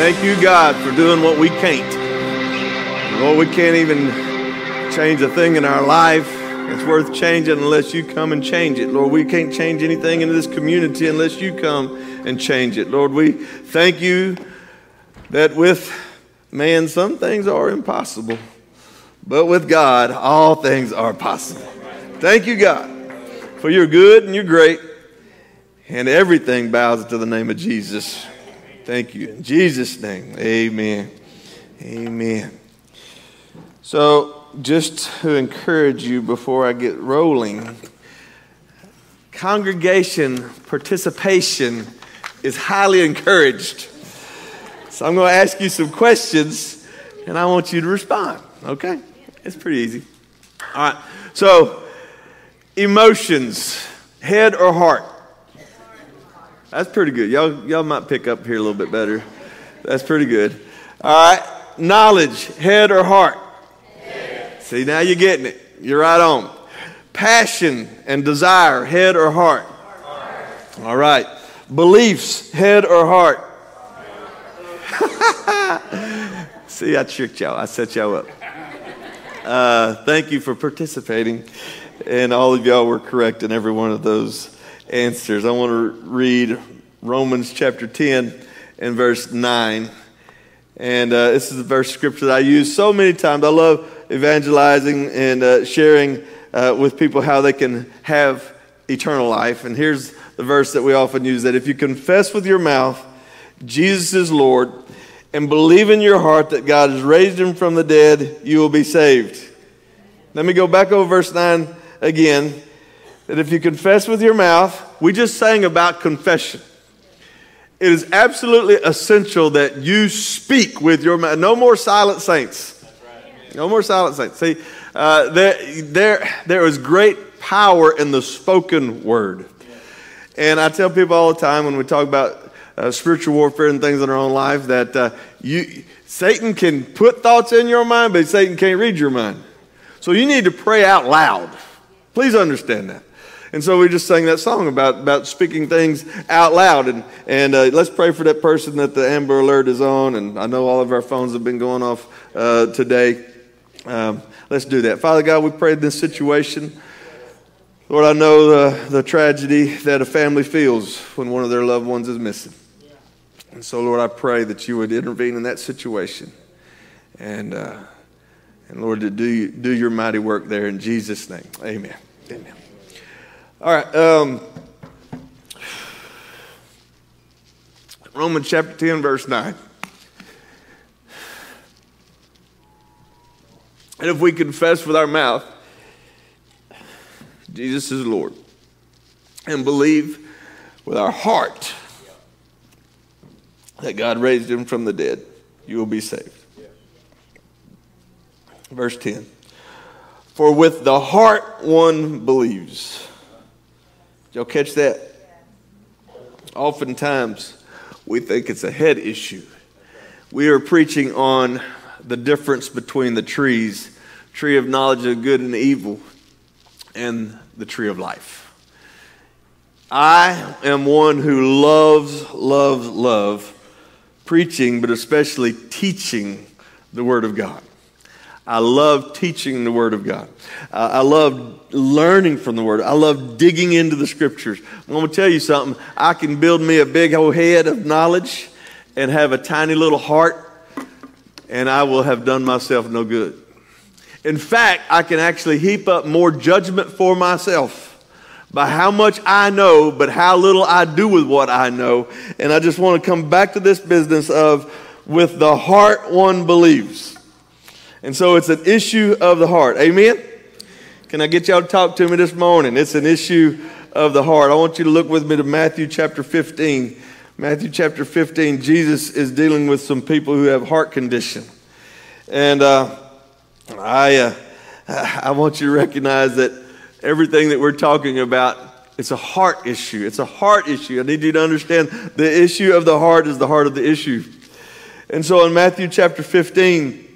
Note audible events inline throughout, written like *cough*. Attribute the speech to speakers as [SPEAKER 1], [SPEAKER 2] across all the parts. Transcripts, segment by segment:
[SPEAKER 1] Thank you, God, for doing what we can't. Lord, we can't even change a thing in our life. It's worth changing unless you come and change it. Lord, we can't change anything in this community unless you come and change it. Lord, we thank you that with man, some things are impossible, but with God, all things are possible. Thank you, God, for you're good and you're great, and everything bows to the name of Jesus. Thank you. In Jesus' name, amen. Amen. So, just to encourage you before I get rolling, congregation participation is highly encouraged. So, I'm going to ask you some questions and I want you to respond, okay? It's pretty easy. All right. So, emotions, head or heart? That's pretty good. Y'all, y'all might pick up here a little bit better. That's pretty good. All right. Knowledge, head or heart? Head. See, now you're getting it. You're right on. Passion and desire, head or heart? heart. All right. Beliefs, head or heart? *laughs* See, I tricked y'all. I set y'all up. Uh, thank you for participating. And all of y'all were correct in every one of those answers. I want to read Romans chapter 10 and verse 9. And uh, this is the verse scripture that I use so many times. I love evangelizing and uh, sharing uh, with people how they can have eternal life. And here's the verse that we often use that if you confess with your mouth Jesus is Lord and believe in your heart that God has raised him from the dead, you will be saved. Let me go back over verse 9 again that if you confess with your mouth, we just sang about confession. It is absolutely essential that you speak with your mouth. No more silent saints. No more silent saints. See, uh, there, there, there is great power in the spoken word. And I tell people all the time when we talk about uh, spiritual warfare and things in our own life that uh, you, Satan can put thoughts in your mind, but Satan can't read your mind. So you need to pray out loud. Please understand that. And so we just sang that song about, about speaking things out loud. And, and uh, let's pray for that person that the Amber Alert is on. And I know all of our phones have been going off uh, today. Um, let's do that. Father God, we pray this situation. Lord, I know the, the tragedy that a family feels when one of their loved ones is missing. And so, Lord, I pray that you would intervene in that situation. And, uh, and Lord, to do, do your mighty work there in Jesus' name. Amen. Amen. All right. Um, Romans chapter 10, verse 9. And if we confess with our mouth, Jesus is Lord, and believe with our heart that God raised him from the dead, you will be saved. Verse 10 For with the heart one believes y'all catch that? Oftentimes, we think it's a head issue. We are preaching on the difference between the trees tree of knowledge of good and evil, and the tree of life. I am one who loves, loves, love preaching, but especially teaching the Word of God. I love teaching the Word of God. Uh, I love learning from the Word. I love digging into the Scriptures. I'm going to tell you something. I can build me a big old head of knowledge and have a tiny little heart, and I will have done myself no good. In fact, I can actually heap up more judgment for myself by how much I know, but how little I do with what I know. And I just want to come back to this business of with the heart one believes. And so it's an issue of the heart. Amen? Can I get y'all to talk to me this morning? It's an issue of the heart. I want you to look with me to Matthew chapter 15. Matthew chapter 15, Jesus is dealing with some people who have heart condition. And uh, I, uh, *laughs* I want you to recognize that everything that we're talking about, it's a heart issue. It's a heart issue. I need you to understand the issue of the heart is the heart of the issue. And so in Matthew chapter 15,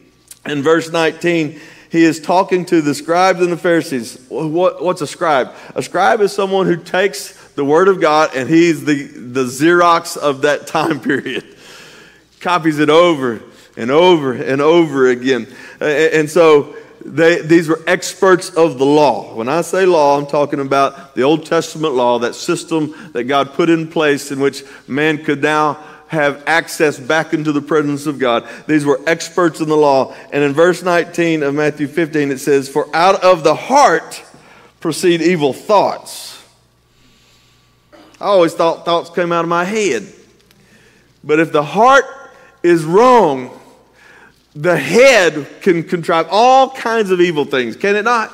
[SPEAKER 1] in verse 19, he is talking to the scribes and the Pharisees. What, what's a scribe? A scribe is someone who takes the word of God and he's the, the Xerox of that *laughs* time period. copies it over and over and over again. And so they, these were experts of the law. When I say law, I'm talking about the Old Testament law, that system that God put in place in which man could now have access back into the presence of God. These were experts in the law. And in verse 19 of Matthew 15, it says, For out of the heart proceed evil thoughts. I always thought thoughts came out of my head. But if the heart is wrong, the head can contrive all kinds of evil things, can it not?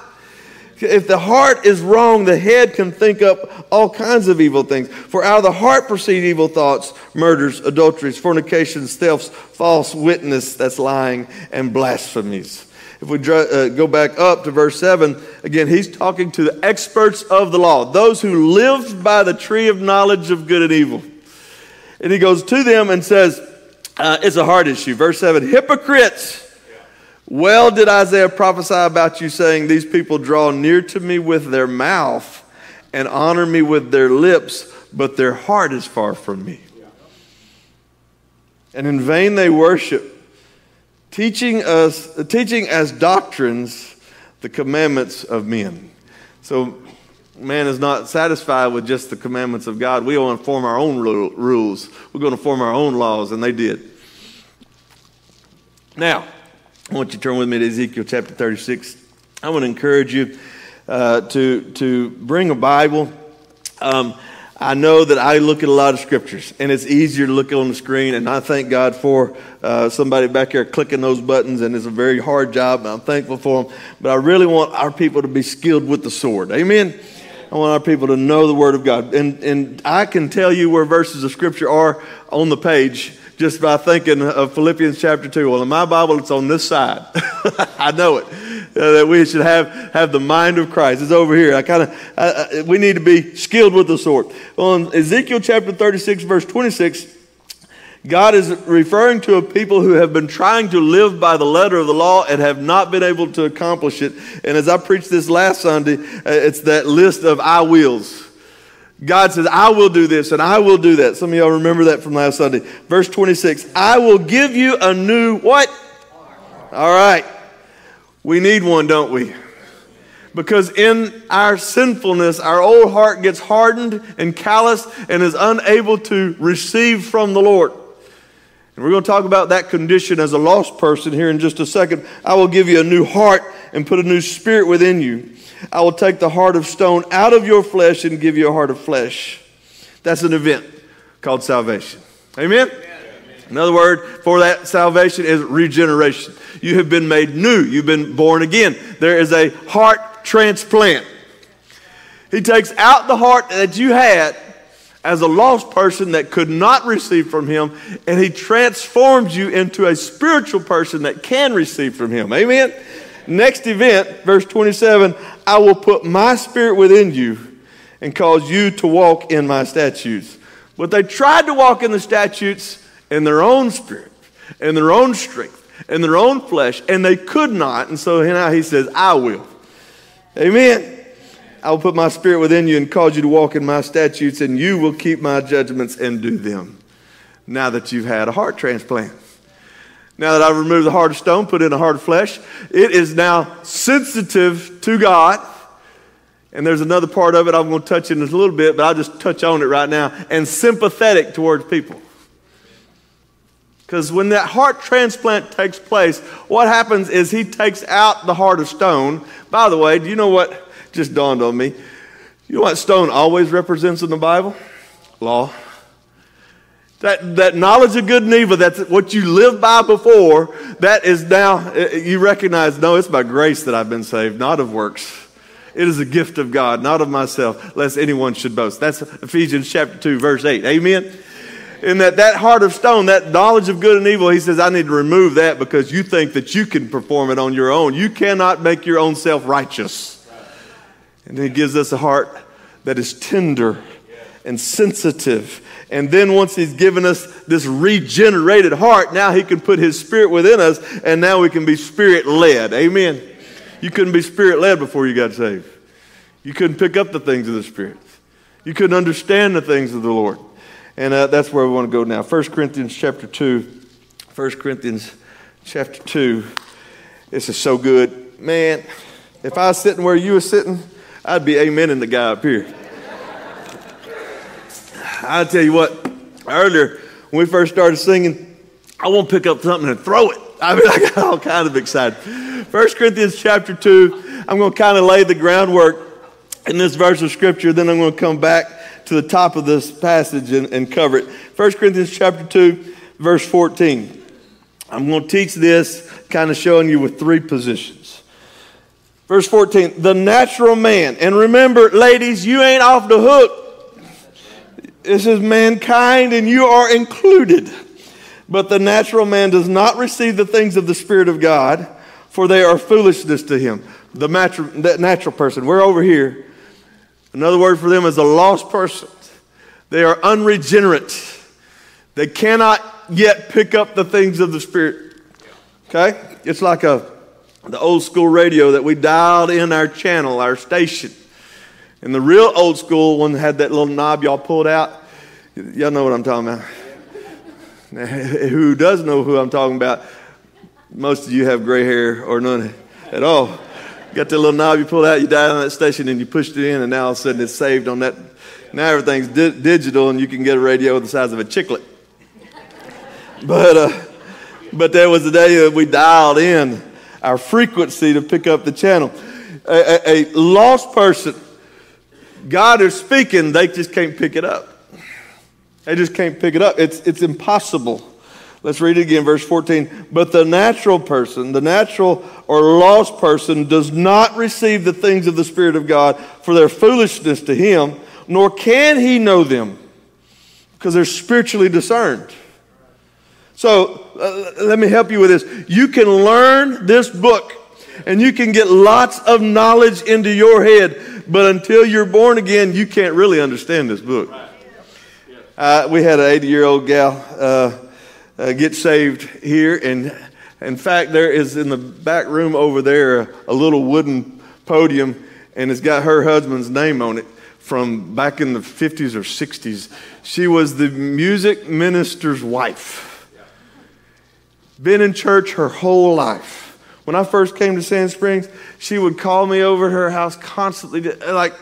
[SPEAKER 1] If the heart is wrong, the head can think up all kinds of evil things. For out of the heart proceed evil thoughts, murders, adulteries, fornications, thefts, false witness, that's lying, and blasphemies. If we uh, go back up to verse 7, again, he's talking to the experts of the law, those who lived by the tree of knowledge of good and evil. And he goes to them and says, uh, it's a hard issue. Verse 7 Hypocrites! Well, did Isaiah prophesy about you, saying, These people draw near to me with their mouth and honor me with their lips, but their heart is far from me. And in vain they worship, teaching us, teaching as doctrines the commandments of men. So man is not satisfied with just the commandments of God. We want to form our own rules. We're going to form our own laws, and they did. Now, I want you to turn with me to Ezekiel chapter 36. I want to encourage you uh, to, to bring a Bible. Um, I know that I look at a lot of scriptures, and it's easier to look on the screen. And I thank God for uh, somebody back here clicking those buttons, and it's a very hard job. And I'm thankful for them. But I really want our people to be skilled with the sword. Amen. I want our people to know the Word of God. And, and I can tell you where verses of Scripture are on the page just by thinking of Philippians chapter 2. Well, in my Bible, it's on this side. *laughs* I know it. Uh, that we should have, have the mind of Christ. It's over here. I kind of, we need to be skilled with the sword. Well, in Ezekiel chapter 36, verse 26, God is referring to a people who have been trying to live by the letter of the law and have not been able to accomplish it. And as I preached this last Sunday, uh, it's that list of I wills. God says, I will do this and I will do that. Some of y'all remember that from last Sunday. Verse 26 I will give you a new what? All right. We need one, don't we? Because in our sinfulness, our old heart gets hardened and calloused and is unable to receive from the Lord. And we're going to talk about that condition as a lost person here in just a second. I will give you a new heart and put a new spirit within you. I will take the heart of stone out of your flesh and give you a heart of flesh. That's an event called salvation. Amen? Another word for that salvation is regeneration. You have been made new. You've been born again. There is a heart transplant. He takes out the heart that you had as a lost person that could not receive from him, and he transforms you into a spiritual person that can receive from him. Amen? Next event, verse 27 I will put my spirit within you and cause you to walk in my statutes. But they tried to walk in the statutes in their own spirit, in their own strength, in their own flesh, and they could not. And so now he says, I will. Amen. I will put my spirit within you and cause you to walk in my statutes, and you will keep my judgments and do them. Now that you've had a heart transplant. Now that I've removed the heart of stone, put in a heart of flesh, it is now sensitive to God. And there's another part of it I'm going to touch in a little bit, but I'll just touch on it right now. And sympathetic towards people. Because when that heart transplant takes place, what happens is he takes out the heart of stone. By the way, do you know what just dawned on me? You know what stone always represents in the Bible? Law. That, that knowledge of good and evil, that's what you lived by before, that is now, eh, eh, you recognize, no, it's by grace that I've been saved, not of works. It is a gift of God, not of myself, lest anyone should boast. That's Ephesians chapter 2, verse 8. Amen? In that, that heart of stone, that knowledge of good and evil, he says, I need to remove that because you think that you can perform it on your own. You cannot make your own self righteous. And he gives us a heart that is tender and sensitive and then once he's given us this regenerated heart, now he can put his spirit within us, and now we can be spirit led. Amen. You couldn't be spirit led before you got saved. You couldn't pick up the things of the Spirit. You couldn't understand the things of the Lord. And uh, that's where we want to go now. 1 Corinthians chapter 2 1 Corinthians chapter 2. This is so good. Man, if I was sitting where you were sitting, I'd be amening the guy up here. I'll tell you what, earlier when we first started singing, I want to pick up something and throw it. *laughs* I mean, I got all kind of excited. 1 Corinthians chapter 2, I'm going to kind of lay the groundwork in this verse of scripture, then I'm going to come back to the top of this passage and, and cover it. 1 Corinthians chapter 2, verse 14. I'm going to teach this kind of showing you with three positions. Verse 14, the natural man. And remember, ladies, you ain't off the hook. This is mankind and you are included. But the natural man does not receive the things of the Spirit of God, for they are foolishness to him. The natural, person, we're over here. Another word for them is a lost person. They are unregenerate. They cannot yet pick up the things of the Spirit. Okay? It's like a the old school radio that we dialed in our channel, our station. And the real old school one had that little knob y'all pulled out. Y'all know what I'm talking about. *laughs* who does know who I'm talking about? Most of you have gray hair or none at all. Got that little knob you pull out, you dial on that station, and you pushed it in, and now all of a sudden it's saved on that. Now everything's di- digital, and you can get a radio the size of a chiclet. But, uh, but there was a day that we dialed in our frequency to pick up the channel. A, a, a lost person, God is speaking, they just can't pick it up. They just can't pick it up. It's, it's impossible. Let's read it again, verse 14. But the natural person, the natural or lost person, does not receive the things of the Spirit of God for their foolishness to him, nor can he know them because they're spiritually discerned. So uh, let me help you with this. You can learn this book and you can get lots of knowledge into your head, but until you're born again, you can't really understand this book. Uh, we had an 80 year old gal uh, uh, get saved here, and in fact, there is in the back room over there a little wooden podium, and it's got her husband's name on it from back in the 50s or 60s. She was the music minister's wife been in church her whole life. When I first came to Sand Springs, she would call me over to her house constantly. Like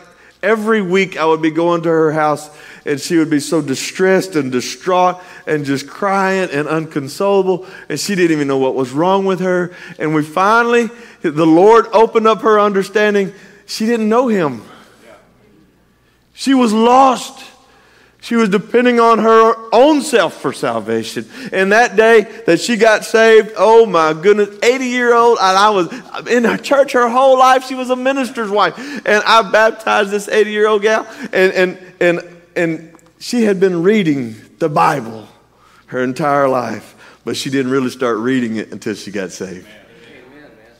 [SPEAKER 1] every week, I would be going to her house, and she would be so distressed and distraught and just crying and unconsolable. And she didn't even know what was wrong with her. And we finally, the Lord opened up her understanding. She didn't know Him, she was lost. She was depending on her own self for salvation. And that day that she got saved, oh my goodness, 80 year old, and I was in her church her whole life. She was a minister's wife. And I baptized this 80 year old gal. And, and, and, and she had been reading the Bible her entire life, but she didn't really start reading it until she got saved.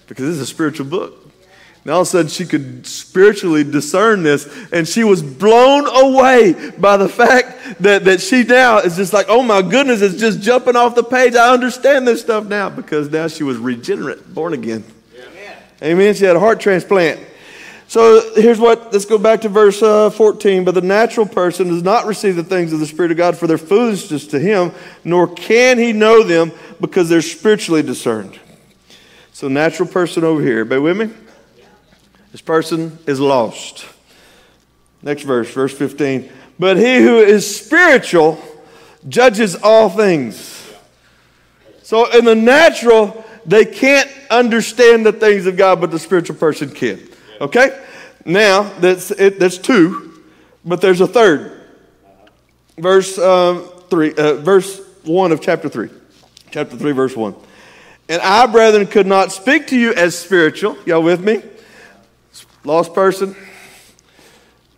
[SPEAKER 1] Because this is a spiritual book. And all of a sudden, she could spiritually discern this, and she was blown away by the fact that, that she now is just like, oh my goodness, it's just jumping off the page. I understand this stuff now because now she was regenerate, born again. Yeah. Amen. She had a heart transplant. So here's what, let's go back to verse uh, 14. But the natural person does not receive the things of the Spirit of God for their foolishness to him, nor can he know them because they're spiritually discerned. So, natural person over here. Everybody with me? This person is lost. Next verse, verse 15. But he who is spiritual judges all things. So in the natural, they can't understand the things of God, but the spiritual person can. Okay? Now, that's, it, that's two, but there's a third. Verse, uh, three, uh, verse 1 of chapter 3. Chapter 3, verse 1. And I, brethren, could not speak to you as spiritual. Y'all with me? Lost person,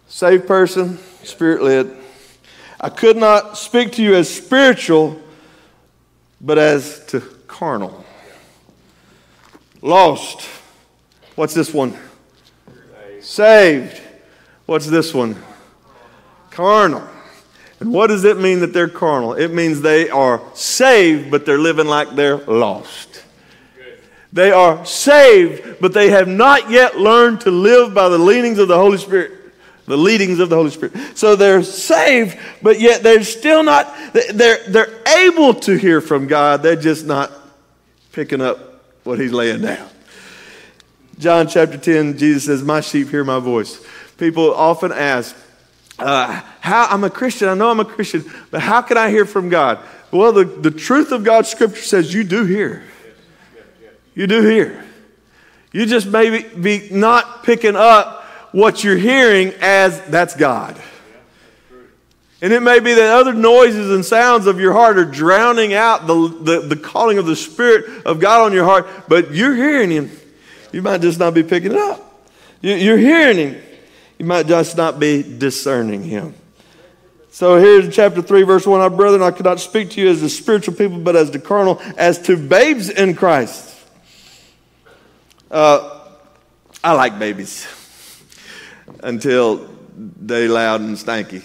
[SPEAKER 1] saved person, spirit led. I could not speak to you as spiritual, but as to carnal. Lost. What's this one? Saved. What's this one? Carnal. And what does it mean that they're carnal? It means they are saved, but they're living like they're lost. They are saved, but they have not yet learned to live by the leanings of the Holy Spirit. the leadings of the Holy Spirit. So they're saved, but yet they're still not, they're, they're able to hear from God. They're just not picking up what He's laying down. John chapter 10, Jesus says, My sheep hear my voice. People often ask, uh, how I'm a Christian, I know I'm a Christian, but how can I hear from God? Well, the, the truth of God's scripture says you do hear. You do hear. You just maybe be not picking up what you're hearing as that's God. And it may be that other noises and sounds of your heart are drowning out the, the, the, calling of the Spirit of God on your heart, but you're hearing Him. You might just not be picking it up. You, you're hearing Him. You might just not be discerning Him. So here's chapter 3, verse 1. Our brethren, I could not speak to you as the spiritual people, but as the carnal, as to babes in Christ. Uh, I like babies until they loud and stanky.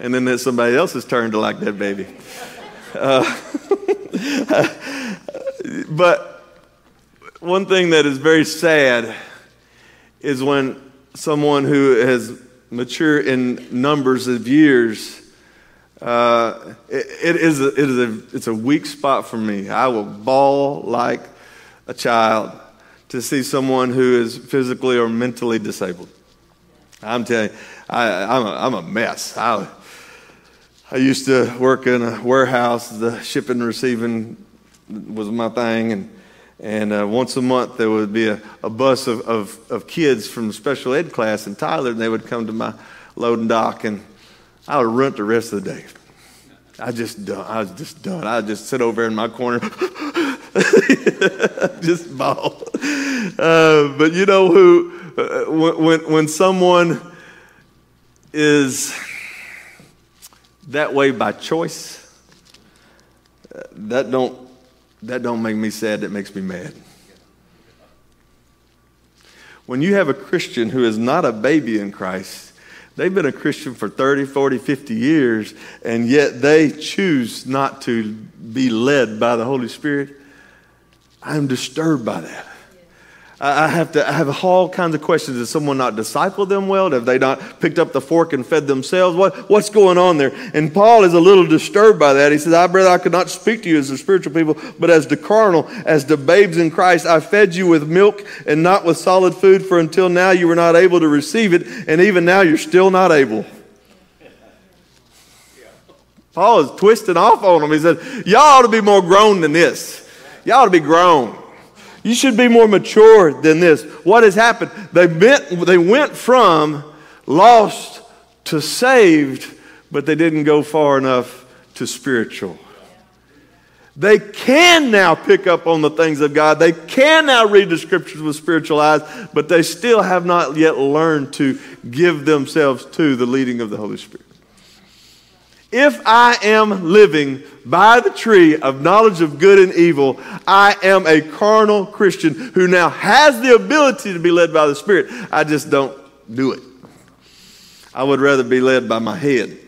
[SPEAKER 1] And then it's somebody else's turn to like that baby. Uh, *laughs* but one thing that is very sad is when someone who has matured in numbers of years, uh, it, it, is a, it is a, it's a weak spot for me. I will bawl like a child to see someone who is physically or mentally disabled. I'm telling you, I, am a, I'm a mess. I, I used to work in a warehouse. The shipping and receiving was my thing. And, and uh, once a month, there would be a, a bus of, of, of kids from special ed class in Tyler, and they would come to my loading dock, and I would run the rest of the day. I just done. I was just done. I just sit over in my corner. *laughs* *laughs* just bawl. Uh, but you know who, uh, when, when someone is that way by choice, uh, that don't, that don't make me sad, that makes me mad. When you have a Christian who is not a baby in Christ, they've been a Christian for 30, 40, 50 years, and yet they choose not to be led by the Holy Spirit, I'm disturbed by that. I have to I have all kinds of questions. Has someone not disciple them well? Have they not picked up the fork and fed themselves? What, what's going on there? And Paul is a little disturbed by that. He says, I brother, I could not speak to you as the spiritual people, but as the carnal, as the babes in Christ. I fed you with milk and not with solid food, for until now you were not able to receive it, and even now you're still not able. Paul is twisting off on them. He said, Y'all ought to be more grown than this. Y'all ought to be grown. You should be more mature than this. What has happened? They they went from lost to saved, but they didn't go far enough to spiritual. They can now pick up on the things of God. They can now read the scriptures with spiritual eyes, but they still have not yet learned to give themselves to the leading of the Holy Spirit. If I am living by the tree of knowledge of good and evil, I am a carnal Christian who now has the ability to be led by the Spirit. I just don't do it. I would rather be led by my head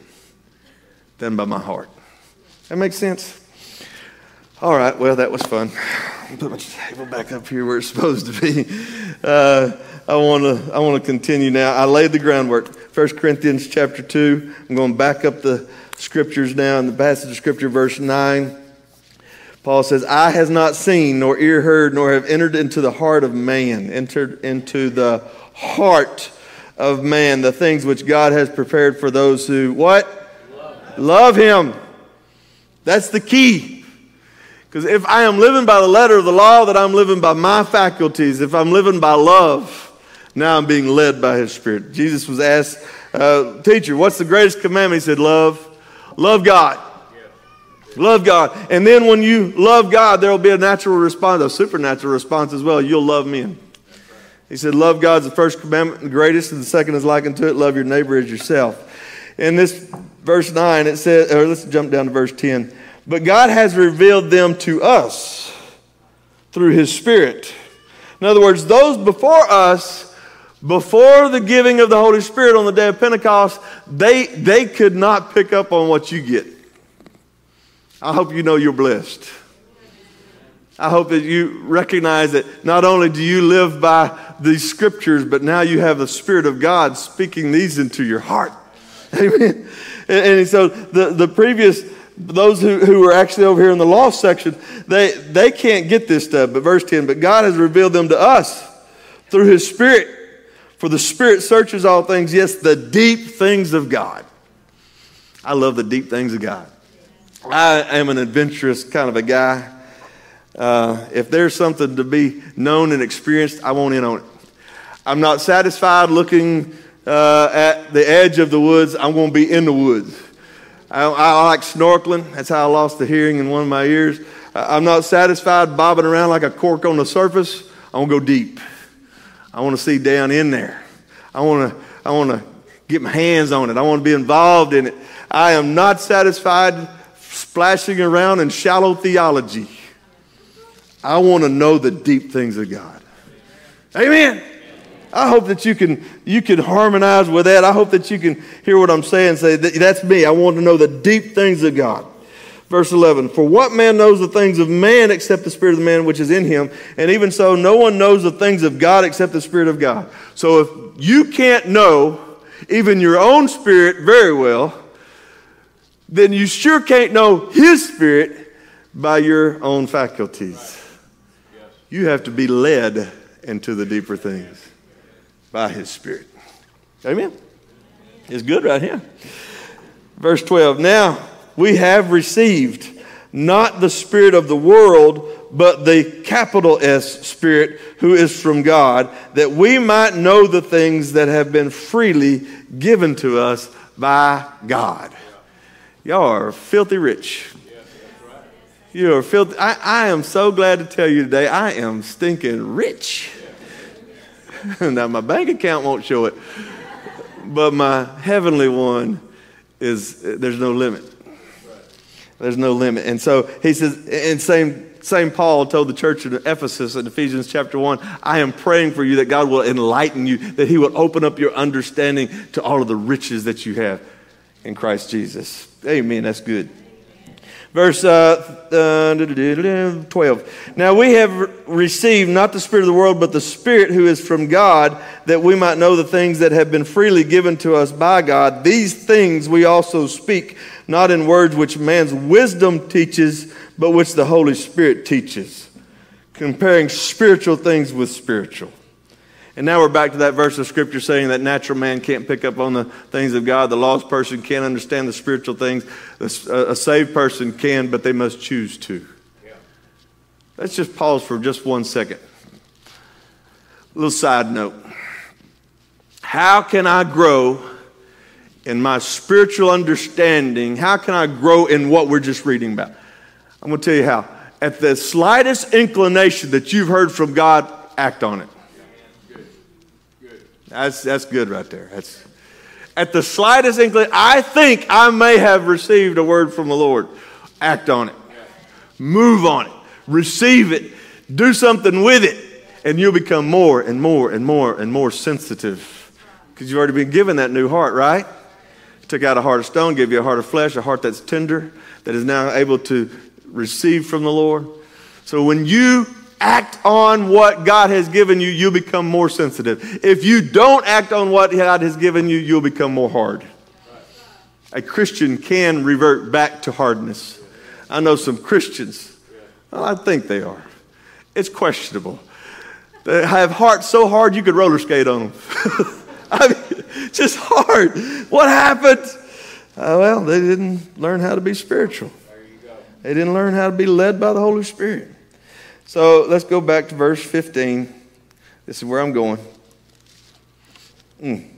[SPEAKER 1] than by my heart. That makes sense? All right, well, that was fun. Put my table back up here where it's supposed to be. Uh, I want to I want to continue now. I laid the groundwork. 1 Corinthians chapter 2. I'm going back up the scriptures now in the passage of scripture, verse 9. Paul says, Eye has not seen, nor ear heard, nor have entered into the heart of man, entered into the heart of man, the things which God has prepared for those who, what? Love, Love him. That's the key. Because if I am living by the letter of the law, that I'm living by my faculties. If I'm living by love, now I'm being led by his spirit. Jesus was asked, uh, Teacher, what's the greatest commandment? He said, Love. Love God. Love God. And then when you love God, there will be a natural response, a supernatural response as well. You'll love men. He said, Love God's the first commandment, the greatest, and the second is like unto it, love your neighbor as yourself. In this verse 9, it says, or let's jump down to verse 10. But God has revealed them to us through his Spirit. In other words, those before us before the giving of the Holy Spirit on the day of Pentecost, they, they could not pick up on what you get. I hope you know you're blessed. I hope that you recognize that not only do you live by these scriptures, but now you have the Spirit of God speaking these into your heart. *laughs* Amen. And, and so the, the previous, those who, who were actually over here in the lost section, they, they can't get this stuff. But verse 10, but God has revealed them to us through his Spirit. For the Spirit searches all things, yes, the deep things of God. I love the deep things of God. I am an adventurous kind of a guy. Uh, if there's something to be known and experienced, I want in on it. I'm not satisfied looking uh, at the edge of the woods. I'm going to be in the woods. I, I, like snorkeling. That's how I lost the hearing in one of my ears. I'm not satisfied bobbing around like a cork on the surface. I want to go deep. I want to see down in there. I want to, I want to get my hands on it. I want to be involved in it. I am not satisfied splashing around in shallow theology. I want to know the deep things of God. Amen. I hope that you can, you can harmonize with that. I hope that you can hear what I'm saying. Say, that's me. I want to know the deep things of God. Verse 11 For what man knows the things of man except the Spirit of the man which is in him? And even so, no one knows the things of God except the Spirit of God. So if you can't know even your own spirit very well, then you sure can't know His Spirit by your own faculties. You have to be led into the deeper things by His Spirit. Amen. It's good right here. Verse 12 Now we have received not the Spirit of the world, but the capital S Spirit who is from God, that we might know the things that have been freely given to us by God. Y'all are filthy rich. You are filthy. I, I am so glad to tell you today, I am stinking rich. *laughs* now, my bank account won't show it, but my heavenly one is, there's no limit. There's no limit. And so he says, and same, same Paul told the church in Ephesus in Ephesians chapter 1, I am praying for you that God will enlighten you, that he will open up your understanding to all of the riches that you have in Christ Jesus. Amen. That's good. Verse uh, uh, 12. Now we have received not the Spirit of the world, but the Spirit who is from God, that we might know the things that have been freely given to us by God. These things we also speak, not in words which man's wisdom teaches, but which the Holy Spirit teaches, comparing spiritual things with spiritual. And now we're back to that verse of scripture saying that natural man can't pick up on the things of God. The lost person can't understand the spiritual things. A saved person can, but they must choose to. Let's just pause for just one second. A little side note. How can I grow in my spiritual understanding? How can I grow in what we're just reading about? I'm going to tell you how. At the slightest inclination that you've heard from God, act on it. That's, that's good right there. That's, at the slightest inkling, I think I may have received a word from the Lord. Act on it. Move on it. Receive it. Do something with it. And you'll become more and more and more and more sensitive. Because you've already been given that new heart, right? Took out a heart of stone, gave you a heart of flesh, a heart that's tender, that is now able to receive from the Lord. So when you act on what God has given you, you'll become more sensitive. If you don't act on what God has given you, you'll become more hard. A Christian can revert back to hardness. I know some Christians, well, I think they are. It's questionable. They have hearts so hard you could roller skate on them. *laughs* I mean, just hard. What happened? Uh, well, they didn't learn how to be spiritual. They didn't learn how to be led by the Holy Spirit. So let's go back to verse 15. This is where I'm going. Mm.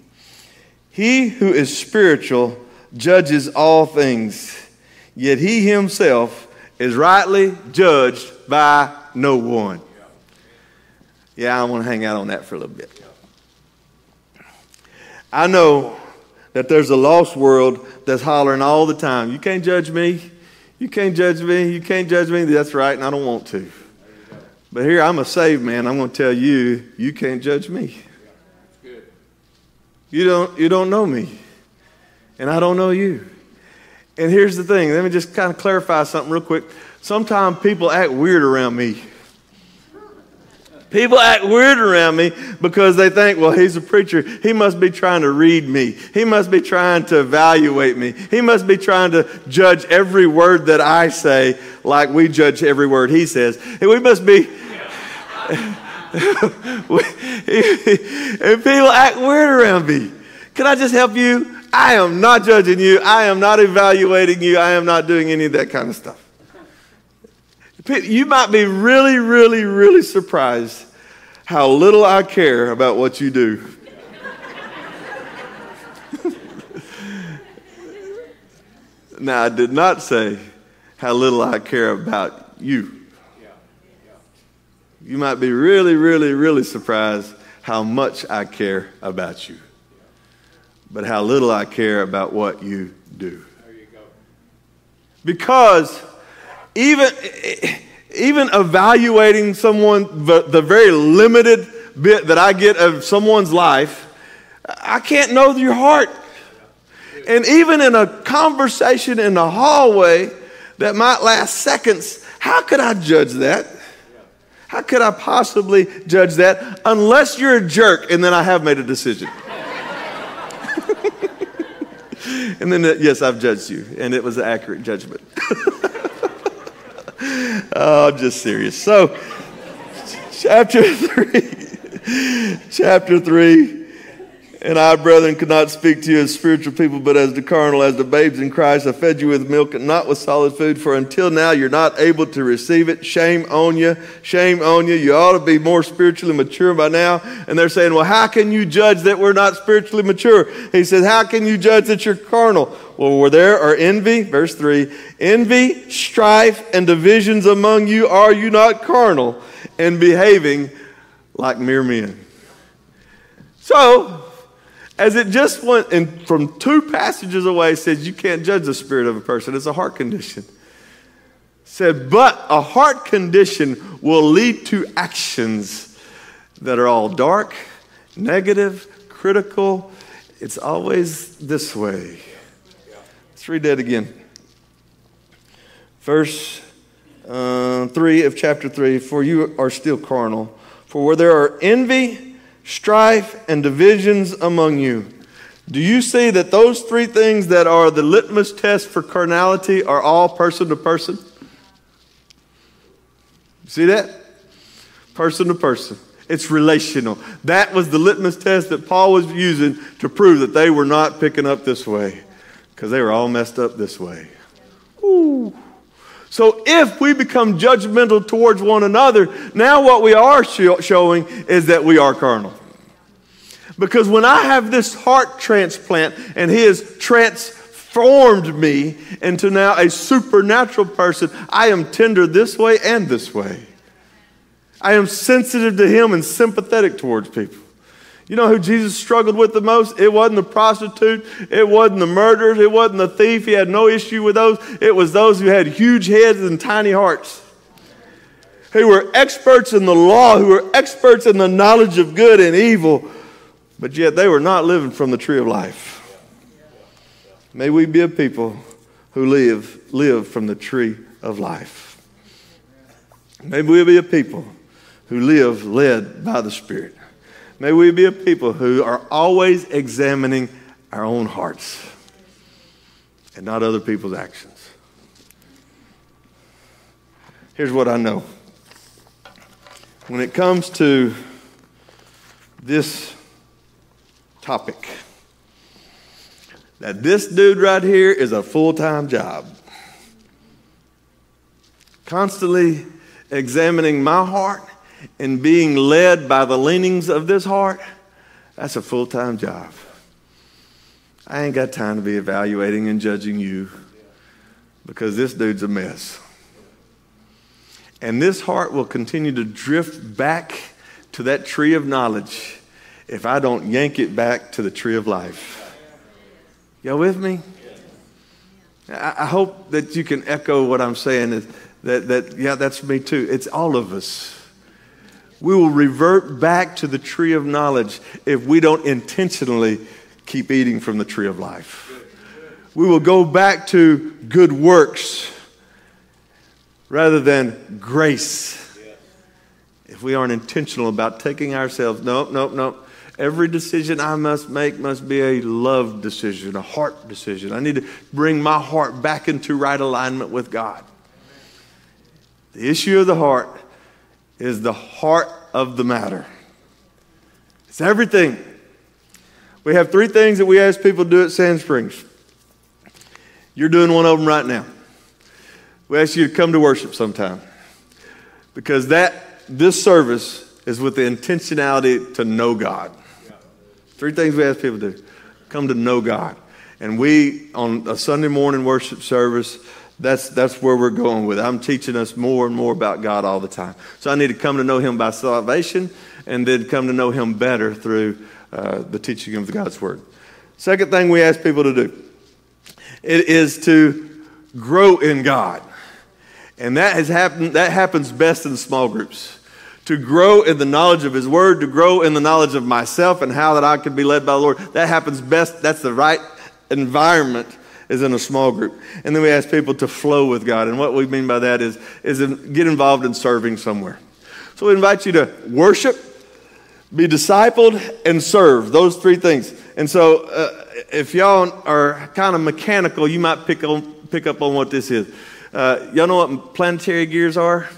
[SPEAKER 1] He who is spiritual judges all things, yet he himself is rightly judged by no one. Yeah, I want to hang out on that for a little bit. I know that there's a lost world that's hollering all the time. You can't judge me. You can't judge me. You can't judge me. That's right, and I don't want to. But here, I'm a saved man. I'm going to tell you, you can't judge me. You don't, you don't know me, and I don't know you. And here's the thing let me just kind of clarify something real quick. Sometimes people act weird around me. People act weird around me because they think, well, he's a preacher. He must be trying to read me. He must be trying to evaluate me. He must be trying to judge every word that I say like we judge every word he says. And we must be. And people act weird around me. Can I just help you? I am not judging you. I am not evaluating you. I am not doing any of that kind of stuff. You might be really, really, really surprised how little I care about what you do. *laughs* now, I did not say how little I care about you. You might be really, really, really surprised how much I care about you, but how little I care about what you do. Because even, even evaluating someone, the, the very limited bit that I get of someone's life, I can't know your heart. And even in a conversation in the hallway that might last seconds, how could I judge that? How could I possibly judge that unless you're a jerk and then I have made a decision? *laughs* and then, uh, yes, I've judged you, and it was an accurate judgment. *laughs* oh, I'm just serious. So, chapter *laughs* 3. chapter 3. And I, brethren, could not speak to you as spiritual people, but as the carnal, as the babes in Christ. I fed you with milk and not with solid food, for until now you're not able to receive it. Shame on you. Shame on you. You ought to be more spiritually mature by now. And they're saying, well, how can you judge that we're not spiritually mature? He says, how can you judge that you're carnal? Well, where there are envy, verse 3, envy, strife, and divisions among you, are you not carnal and behaving like mere men? So, as it just went in from two passages away, says you can't judge the spirit of a person. It's a heart condition. Said, but a heart condition will lead to actions that are all dark, negative, critical. It's always this way. Let's read that again. Verse uh, 3 of chapter 3 For you are still carnal. For where there are envy, strife, and divisions among you. Do you see that those three things that are the litmus test for carnality are all person to person? See that? Person to person. It's relational. That was the litmus test that Paul was using to prove that they were not picking up this way because they were all messed up this way. Ooh. So if we become judgmental towards one another, now what we are showing is that we are carnal. Because when I have this heart transplant and He has transformed me into now a supernatural person, I am tender this way and this way. I am sensitive to Him and sympathetic towards people. You know who Jesus struggled with the most? It wasn't the prostitute. It wasn't the murderers. It wasn't the thief. He had no issue with those. It was those who had huge heads and tiny hearts. Who were experts in the law, who were experts in the knowledge of good and evil, but yet they were not living from the tree of life. May we be a people who live, live from the tree of life. May we be a people who live led by the Spirit. May we be a people who are always examining our own hearts and not other people's actions. Here's what I know when it comes to this topic, that this dude right here is a full time job. Constantly examining my heart and being led by the leanings of this heart, that's a full time job. I ain't got time to be evaluating and judging you because this dude's a mess. And this heart will continue to drift back to that tree of knowledge if I don't yank it back to the tree of life. Y'all with me? I, hope that you can echo what I'm saying. That, that, yeah, that's me too. It's all of us we will revert back to the tree of knowledge if we don't intentionally keep eating from the tree of life. We will go back to good works rather than grace if we aren't intentional about taking ourselves, nope, nope, nope. Every decision I must make must be a love decision, a heart decision. I need to bring my heart back into right alignment with God. The issue of the heart is the heart of the matter. It's everything. We have three things that we ask people to do at Sand Springs. You're doing one of them right now. We ask you to come to worship sometime because that this service is with the intentionality to know God. Three things we ask people to do come to know God. And we, on a Sunday morning worship service, that's, that's where we're going with it. I'm teaching us more and more about God all the time. So I need to come to know Him by salvation and then come to know Him better through uh, the teaching of God's Word. Second thing we ask people to do it is to grow in God. And that has happened, that happens best in small groups. To grow in the knowledge of His Word, to grow in the knowledge of myself and how that I can be led by the Lord. That happens best. That's the right environment is in a small group. And then we ask people to flow with God. And what we mean by that is, is get involved in serving somewhere. So we invite you to worship, be discipled, and serve. Those three things. And so uh, if y'all are kind of mechanical, you might pick, on, pick up on what this is. Uh, y'all know what planetary gears are?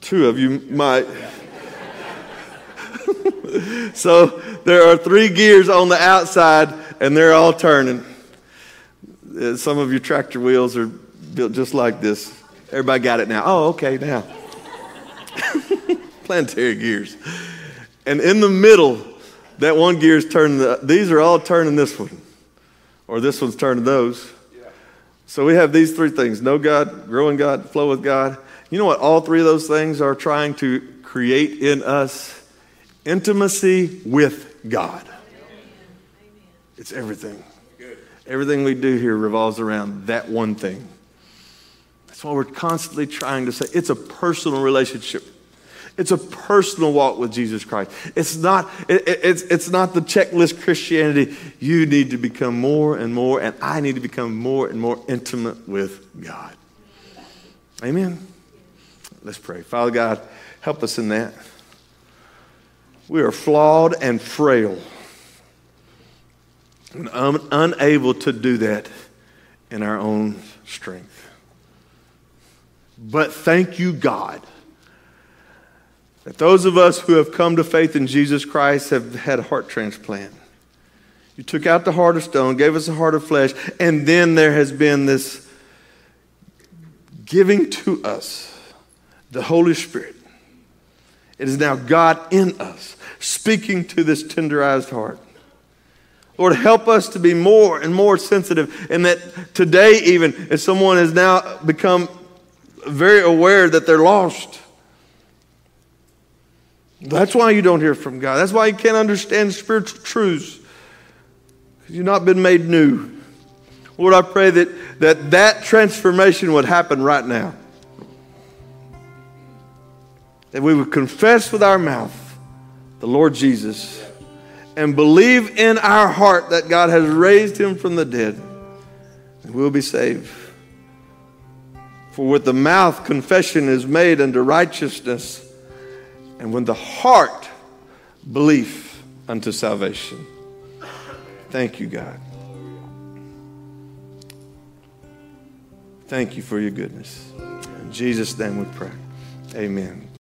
[SPEAKER 1] Two of you might. *laughs* so there are three gears on the outside, and they're all turning. Uh, some of your tractor wheels are built just like this. Everybody got it now. Oh, okay, now. *laughs* planetary gears. And in the middle, that one gear is turning, the, these are all turning this one, or this one's turning those. So we have these three things know God, grow in God, flow with God. You know what all three of those things are trying to create in us? Intimacy with God. It's everything. Everything we do here revolves around that one thing. That's why we're constantly trying to say it's a personal relationship. It's a personal walk with Jesus Christ. It's not, it, it's, it's not the checklist Christianity. You need to become more and more, and I need to become more and more intimate with God. Amen. Let's pray. Father God, help us in that. We are flawed and frail unable to do that in our own strength. But thank you, God that those of us who have come to faith in Jesus Christ have had a heart transplant. You took out the heart of stone, gave us a heart of flesh, and then there has been this giving to us the Holy Spirit. It is now God in us, speaking to this tenderized heart. Lord, help us to be more and more sensitive, and that today, even if someone has now become very aware that they're lost, that's why you don't hear from God. That's why you can't understand spiritual truths. because You've not been made new. Lord, I pray that, that that transformation would happen right now. That we would confess with our mouth the Lord Jesus and believe in our heart that God has raised him from the dead, and we'll be saved. For with the mouth confession is made unto righteousness and when the heart belief unto salvation. Thank you, God. Thank you for your goodness. In Jesus' name we pray. Amen.